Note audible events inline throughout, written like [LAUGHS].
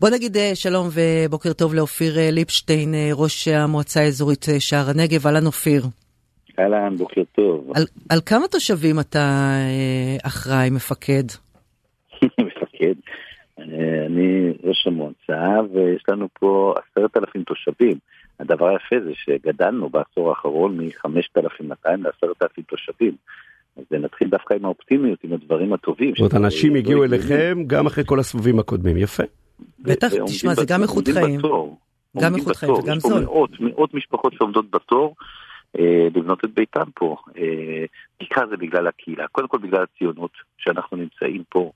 בוא נגיד שלום ובוקר טוב לאופיר ליפשטיין, ראש המועצה האזורית שער הנגב. אהלן אופיר. אהלן, בוקר טוב. על, על כמה תושבים אתה אחראי, מפקד? [LAUGHS] מפקד. אני ראש המועצה ויש לנו פה עשרת אלפים תושבים. הדבר היפה זה שגדלנו בעשור האחרון מ-5,200 ל-10,000 תושבים. אז נתחיל דווקא עם האופטימיות, עם הדברים הטובים. זאת אומרת, אנשים הגיעו אליכם גם אחרי כל הסבבים הקודמים, יפה. בטח, תשמע, זה גם איכות חיים. גם איכות חיים וגם זול. יש פה מאות, מאות משפחות שעומדות בתור אה, לבנות את ביתם פה. אה, בעיקר זה בגלל הקהילה, קודם כל בגלל הציונות, שאנחנו נמצאים פה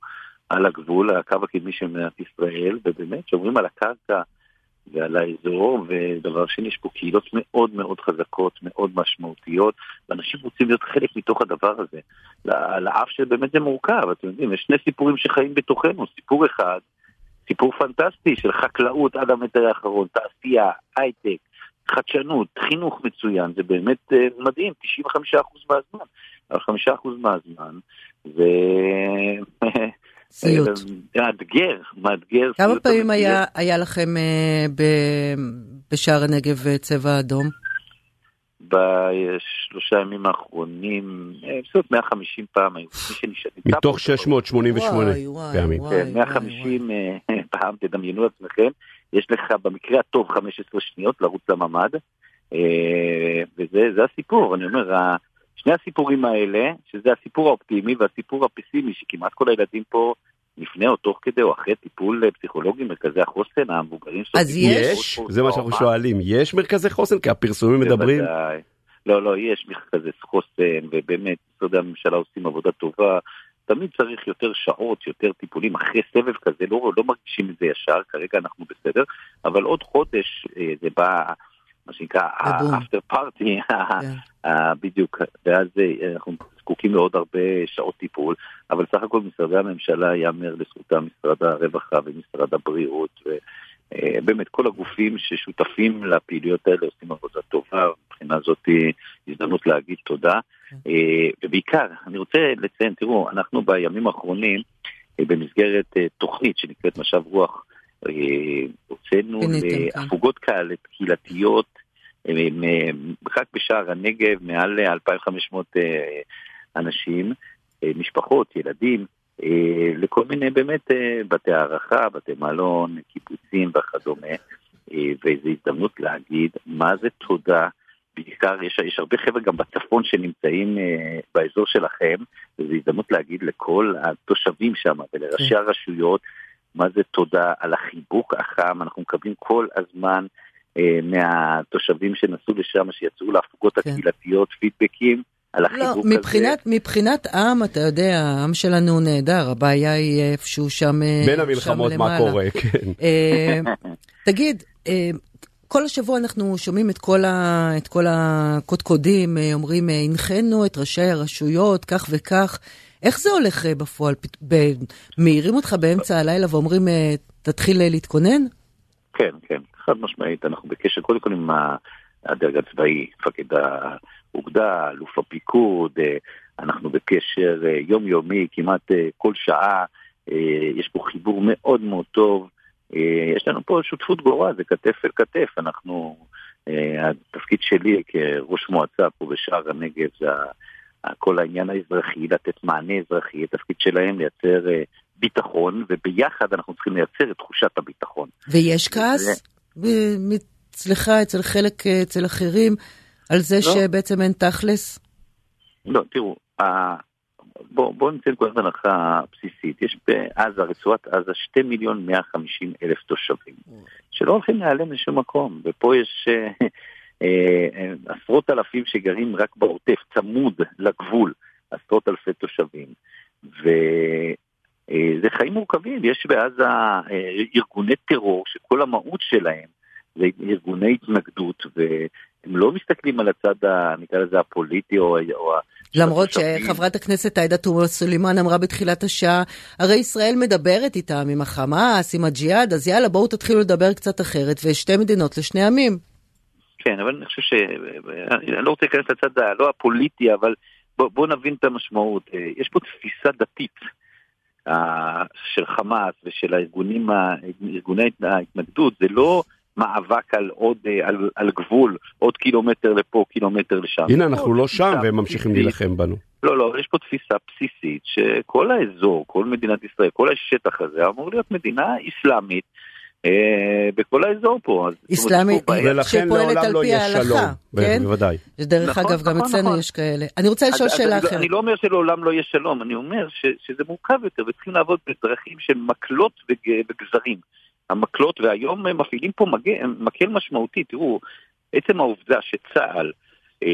על הגבול, הקו הקדמי של מדינת ישראל, ובאמת שומרים על הקרקע. ועל האזור, ודבר שני, יש פה קהילות מאוד מאוד חזקות, מאוד משמעותיות, ואנשים רוצים להיות חלק מתוך הדבר הזה. על אף שבאמת זה מורכב, אתם יודעים, יש שני סיפורים שחיים בתוכנו, סיפור אחד, סיפור פנטסטי של חקלאות עד המטר האחרון, תעשייה, הייטק, חדשנות, חינוך מצוין, זה באמת uh, מדהים, 95% מהזמן, 5% מהזמן, ו... סיוט. מאתגר, מאתגר. כמה פעמים היה, היה לכם אה, ב, בשער הנגב אה, צבע אדום? בשלושה ימים האחרונים, אה, בסוף 150 פעם היו. מתוך 688 פעמים. כן, 150 פעם, תדמיינו עצמכם. יש לך במקרה הטוב 15 שניות לרוץ לממ"ד, וזה הסיפור, אני אומר, שני הסיפורים האלה, שזה הסיפור האופטימי והסיפור הפסימי, שכמעט כל הילדים פה לפני או תוך כדי או אחרי טיפול פסיכולוגי, מרכזי החוסן, המבוגרים אז יש? זה מה שאנחנו שואלים, יש מרכזי חוסן? כי הפרסומים מדברים... לא, לא, יש מרכזי חוסן, ובאמת, משרדי הממשלה עושים עבודה טובה. תמיד צריך יותר שעות, יותר טיפולים, אחרי סבב כזה, לא, לא מרגישים את זה ישר, כרגע אנחנו בסדר, אבל עוד חודש אה, זה בא מה שנקרא ה-after party, [LAUGHS] כן. בדיוק, ואז אה, אנחנו זקוקים לעוד הרבה שעות טיפול, אבל סך הכל משרדי הממשלה ייאמר לזכותם משרד הרווחה ומשרד הבריאות, ובאמת כל הגופים ששותפים לפעילויות האלה עושים עבודה טובה, מבחינה זאת הזדמנות להגיד תודה. כן. אה, ובעיקר, אני רוצה לציין, תראו, אנחנו בימים האחרונים, אה, במסגרת תוכנית שנקראת משב רוח, הוצאנו להפוגות קהילתיות רק בשער הנגב מעל 2,500 אה, אנשים, אה, משפחות, ילדים, אה, לכל מיני באמת בתי הערכה, בתי מלון, קיבוצים וכדומה, וזו הזדמנות להגיד מה זה תודה. בעיקר יש, יש הרבה חבר'ה גם בצפון שנמצאים אה, באזור שלכם, וזו הזדמנות להגיד לכל התושבים שם ולראשי כן. הרשויות מה זה תודה על החיבוק החם, אנחנו מקבלים כל הזמן אה, מהתושבים שנסעו לשם, שיצאו להפוגות כן. הקהילתיות, פידבקים. על החיבוק לא, מבחינת, הזה. מבחינת עם, אתה יודע, העם שלנו נהדר, הבעיה היא איפשהו שם למעלה. בין המלחמות מה קורה, כן. אה, תגיד, אה, כל השבוע אנחנו שומעים את כל, ה, את כל הקודקודים, אה, אומרים, אה, הנחינו את ראשי הרשויות, כך וכך. איך זה הולך אה, בפועל? מעירים אותך באמצע הלילה ואומרים, תתחיל להתכונן? כן, כן, חד משמעית. אנחנו בקשר קודם כל עם הדרג הצבאי, מפקד האוגדה, אלוף הפיקוד, אנחנו בקשר יומיומי, כמעט כל שעה. יש פה חיבור מאוד מאוד טוב. אה, יש לנו פה שותפות גורל, זה כתף אל כתף, אנחנו, אה, התפקיד שלי כראש מועצה פה בשער הנגב זה כל העניין האזרחי, לתת מענה אזרחי, התפקיד שלהם לייצר אה, ביטחון, וביחד אנחנו צריכים לייצר את תחושת הביטחון. ויש כעס? אצלך, אצל חלק, אצל אחרים, על זה לא. שבעצם אין תכלס? לא, תראו, בואו בוא נצא נקודת הנחה בסיסית. יש בעזה, רצועת עזה, 2 מיליון 150 אלף תושבים, שלא הולכים להיעלם לשום מקום, ופה יש אה, אה, עשרות אלפים שגרים רק בעוטף, צמוד לגבול, עשרות אלפי תושבים. וזה אה, חיים מורכבים, יש בעזה אה, ארגוני טרור שכל המהות שלהם זה ארגוני התנגדות, והם לא מסתכלים על הצד, נקרא לזה הפוליטי או, או למרות שחברת הכנסת עאידה תומא סלימאן אמרה בתחילת השעה, הרי ישראל מדברת איתם, עם החמאס, עם הג'יהאד, אז יאללה בואו תתחילו לדבר קצת אחרת, ושתי מדינות לשני עמים. כן, אבל אני חושב ש... אני לא רוצה להיכנס לצד הלא הפוליטי, אבל בואו בוא נבין את המשמעות. יש פה תפיסה דתית של חמאס ושל הארגונים, ארגוני ההתנגדות, זה לא מאבק על עוד, על, על גבול, עוד קילומטר לפה, קילומטר לשם. הנה, אנחנו לא שם והם ממשיכים להילחם בנו. לא, לא, יש פה תפיסה בסיסית שכל האזור, כל מדינת ישראל, כל השטח הזה אמור להיות מדינה אסלאמית. אה, בכל האזור פה. אסלאמית שפועלת על לא פי ההלכה, כן? בוודאי. דרך נכון, אגב, גם נכון, אצלנו נכון. יש כאלה. אני רוצה לשאול שאלה אחרת. אני לא אומר שלעולם לא יהיה שלום, אני אומר שזה מורכב יותר וצריכים לעבוד בדרכים של מקלות וגזרים. המקלות, והיום מפעילים פה מקל משמעותי, תראו, עצם העובדה שצה"ל אה,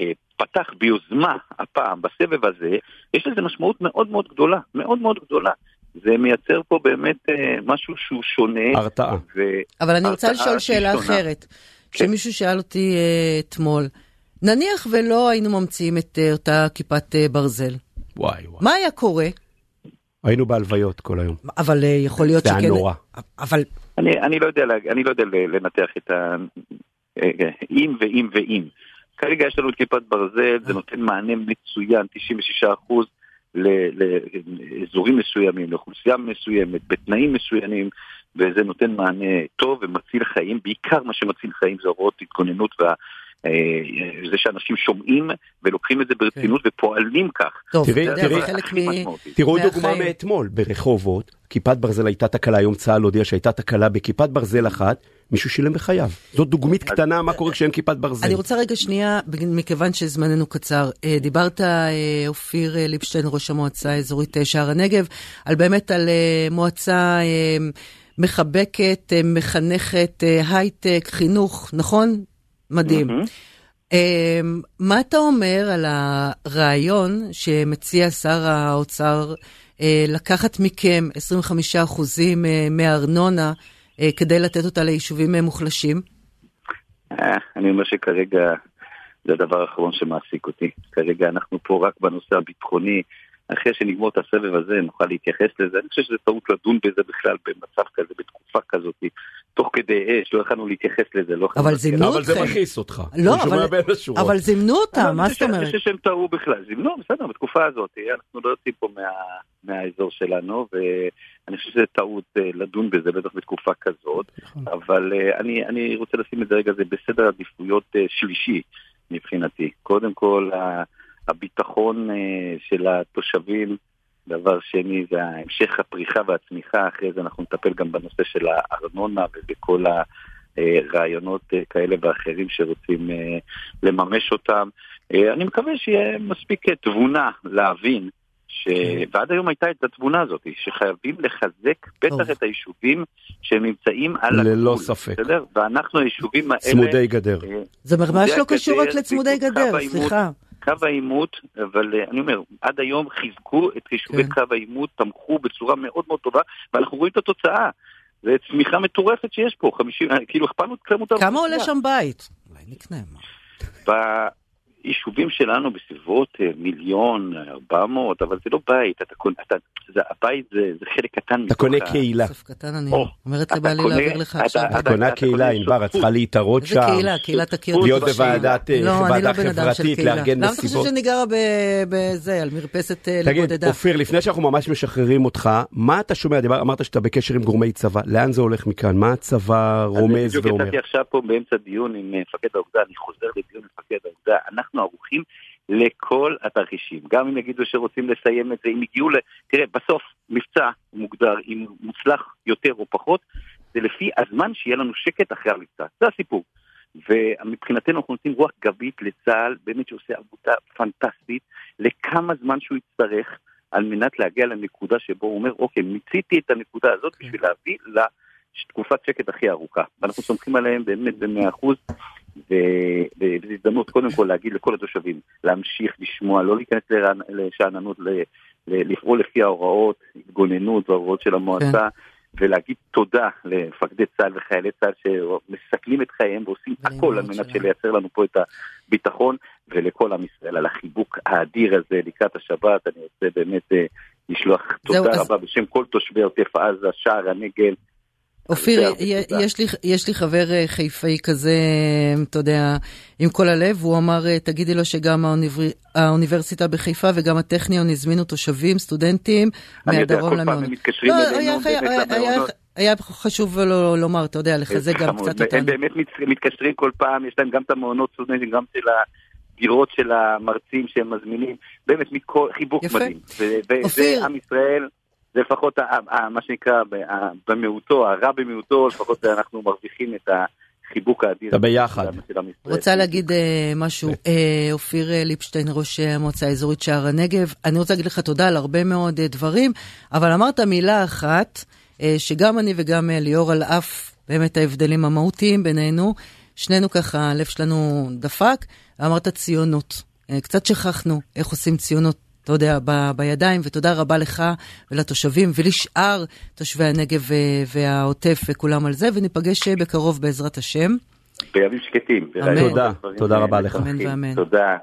אה, פתח ביוזמה הפעם בסבב הזה, יש לזה משמעות מאוד מאוד גדולה, מאוד מאוד גדולה. זה מייצר פה באמת אה, משהו שהוא שונה. הרתעה. ו... אבל אני רוצה לשאול שאלה שונה. אחרת. כן. כשמישהו שאל אותי אה, אתמול, נניח ולא היינו ממציאים את אה, אותה כיפת אה, ברזל. וואי וואי. מה היה קורה? היינו בהלוויות כל היום. אבל אה, יכול להיות שכן... זה היה נורא. אבל... אני, אני, לא יודע, אני לא יודע לנתח את ה... אה, אה, אם ואם ואם. כרגע יש לנו את כיפת ברזל, זה נותן מענה מצוין, 96% לאזורים מסוימים, לאוכלוסייה מסוימת, בתנאים מסוימים, וזה נותן מענה טוב ומציל חיים, בעיקר מה שמציל חיים זה הוראות התגוננות וה... אה, זה שאנשים שומעים ולוקחים את זה ברצינות כן. ופועלים כך. טוב, תראי, תראי, תראו דוגמה מאתמול ברחובות, כיפת ברזל הייתה תקלה, היום צה"ל הודיע שהייתה תקלה בכיפת ברזל אחת, מישהו שילם בחייו. זאת דוגמית קטנה מה קורה כשאין כיפת ברזל. אני רוצה רגע שנייה, מכיוון שזמננו קצר, אה, דיברת, אה, אופיר ליבשטיין, ראש המועצה האזורית שער הנגב, על באמת על מועצה מחבקת, מחנכת, הייטק, חינוך, נכון? מדהים. Mm-hmm. מה אתה אומר על הרעיון שמציע שר האוצר אה, לקחת מכם 25% אה, מהארנונה אה, כדי לתת אותה ליישובים מוחלשים? אני אומר שכרגע זה הדבר האחרון שמעסיק אותי. כרגע אנחנו פה רק בנושא הביטחוני. אחרי שנגמור את הסבב הזה נוכל להתייחס לזה. אני חושב שזה טעות לדון בזה בכלל במצב כזה, בתקופה כזאת. תוך כדי אש, לא יכולנו להתייחס לזה, לא אבל זימנו אתכם. אבל זה מכעיס אותך. לא, אבל זימנו אותם, מה זאת אומרת? אני חושב שהם טעו בכלל, זימנו, בסדר, בתקופה הזאת, אנחנו לא יוצאים פה מהאזור שלנו, ואני חושב שזה טעות אה, לדון בזה, בטח בתקופה כזאת, נכון. אבל אה, אני רוצה לשים את זה רגע, זה בסדר עדיפויות אה, שלישי מבחינתי. קודם כל, הביטחון של התושבים, דבר שני זה המשך הפריחה והצמיחה, אחרי זה אנחנו נטפל גם בנושא של הארנונה ובכל הרעיונות אה, כאלה ואחרים שרוצים אה, לממש אותם. אה, אני מקווה שיהיה מספיק תבונה להבין ש... כן. ועד היום הייתה את התבונה הזאת, שחייבים לחזק בטח את היישובים שנמצאים על הגבול. ללא ספק. בסדר? ואנחנו היישובים האלה... צמודי גדר. זה ממש לא קשור רק לצמודי גדר, סליחה. קו העימות, אבל אה, אני אומר, עד היום חיזקו את יישובי כן. קו העימות, תמכו בצורה מאוד מאוד טובה, ואנחנו רואים את התוצאה. זה צמיחה מטורפת שיש פה, 50, אה, כאילו הכפלנו את כמות כמה עולה שם בית? אולי נקנה. יישובים שלנו בסביבות אה, מיליון, ארבע מאות, אבל זה לא בית, אתה קונה, אתה, זה, הבית זה, זה חלק קטן. אתה קונה קהילה. כסף קטן אני אומרת לבעלי להעביר לך עכשיו. את קונה קהילה, ענבר, את צריכה להתערות שם. איזה קהילה? קהילה תכיר להיות בוועדת לא, לא חברתית, לארגן מסיבות. למה אתה חושב שאני גרה בזה, על מרפסת אה, לבודדה? תגיד, אופיר, לפני שאנחנו ממש משחררים אותך, מה אתה שומע? אמרת שאתה בקשר עם גורמי צבא, לאן זה הולך מכאן? מה הצבא רומז ואומר? אני בדיוק יצאתי עכשיו פה באמצע דיון עם אה, מפקד האוגדה, אני חוזר לדיון עם מפקד האוגדה, אנחנו ערוכים לכל התרחישים. גם אם יגידו שרוצים לסיים את זה, אם הגיעו ל... תראה, בסוף מבצע מוגדר, אם מוצלח יותר או פחות, זה לפי הזמן שיהיה לנו שקט אחרי המבצע. זה הסיפור. ומבחינתנו אנחנו נותנים רוח גבית לצה"ל, באמת שעושה עבודה פנטסטית, לכמה זמן שהוא יצטרך, על מנת להגיע לנקודה שבו הוא אומר, אוקיי, מיציתי את הנקודה הזאת כן. בשביל להביא לתקופת שקט הכי ארוכה. ואנחנו סומכים עליהם באמת במאה אחוז, וזו הזדמנות קודם כל להגיד לכל התושבים, להמשיך לשמוע, לא להיכנס לשאננות, לפעול לפי ההוראות, התגוננות וההוראות של המועצה. כן. ולהגיד תודה למפקדי צה"ל וחיילי צה"ל שמסכנים את חייהם ועושים הכל על מנת לייצר לנו פה את הביטחון ולכל עם ישראל על החיבוק האדיר הזה לקראת השבת. אני רוצה באמת אה, לשלוח תודה רבה בשם כל תושבי עוטף עזה, שער הנגב, אופיר, יש לי חבר אה, חיפאי כזה, אתה יודע, עם כל הלב, הוא אמר, אה, תגידי לו שגם האוניברסיטה בחיפה וגם הטכניון הזמינו תושבים, סטודנטים, מהדרום למעון. אני יודע, כל פעם הם מתקשרים אלינו, היה חשוב לו לומר, אתה יודע, לחזק גם קצת אותנו. הם באמת מתקשרים כל פעם, יש להם גם את המעונות סטודנטים, גם של הדירות של המרצים שהם מזמינים, באמת חיבוק מדהים. וזה עם ישראל. זה לפחות מה שנקרא במיעוטו, הרע במיעוטו, לפחות אנחנו מרוויחים את החיבוק האדיר. אתה ביחד. רוצה להגיד אה, משהו, אה, אופיר אה, ליפשטיין, ראש המועצה האזורית שער הנגב, אני רוצה להגיד לך תודה על הרבה מאוד דברים, אבל אמרת מילה אחת, שגם אני וגם ליאור על אף באמת ההבדלים המהותיים בינינו, שנינו ככה, הלב שלנו דפק, אמרת ציונות. קצת שכחנו איך עושים ציונות אתה יודע, ב, בידיים, ותודה רבה לך ולתושבים ולשאר תושבי הנגב והעוטף וכולם על זה, וניפגש בקרוב בעזרת השם. בימים שקטים. אמן. תודה, תודה רבה לך. אמן ואמן. תודה.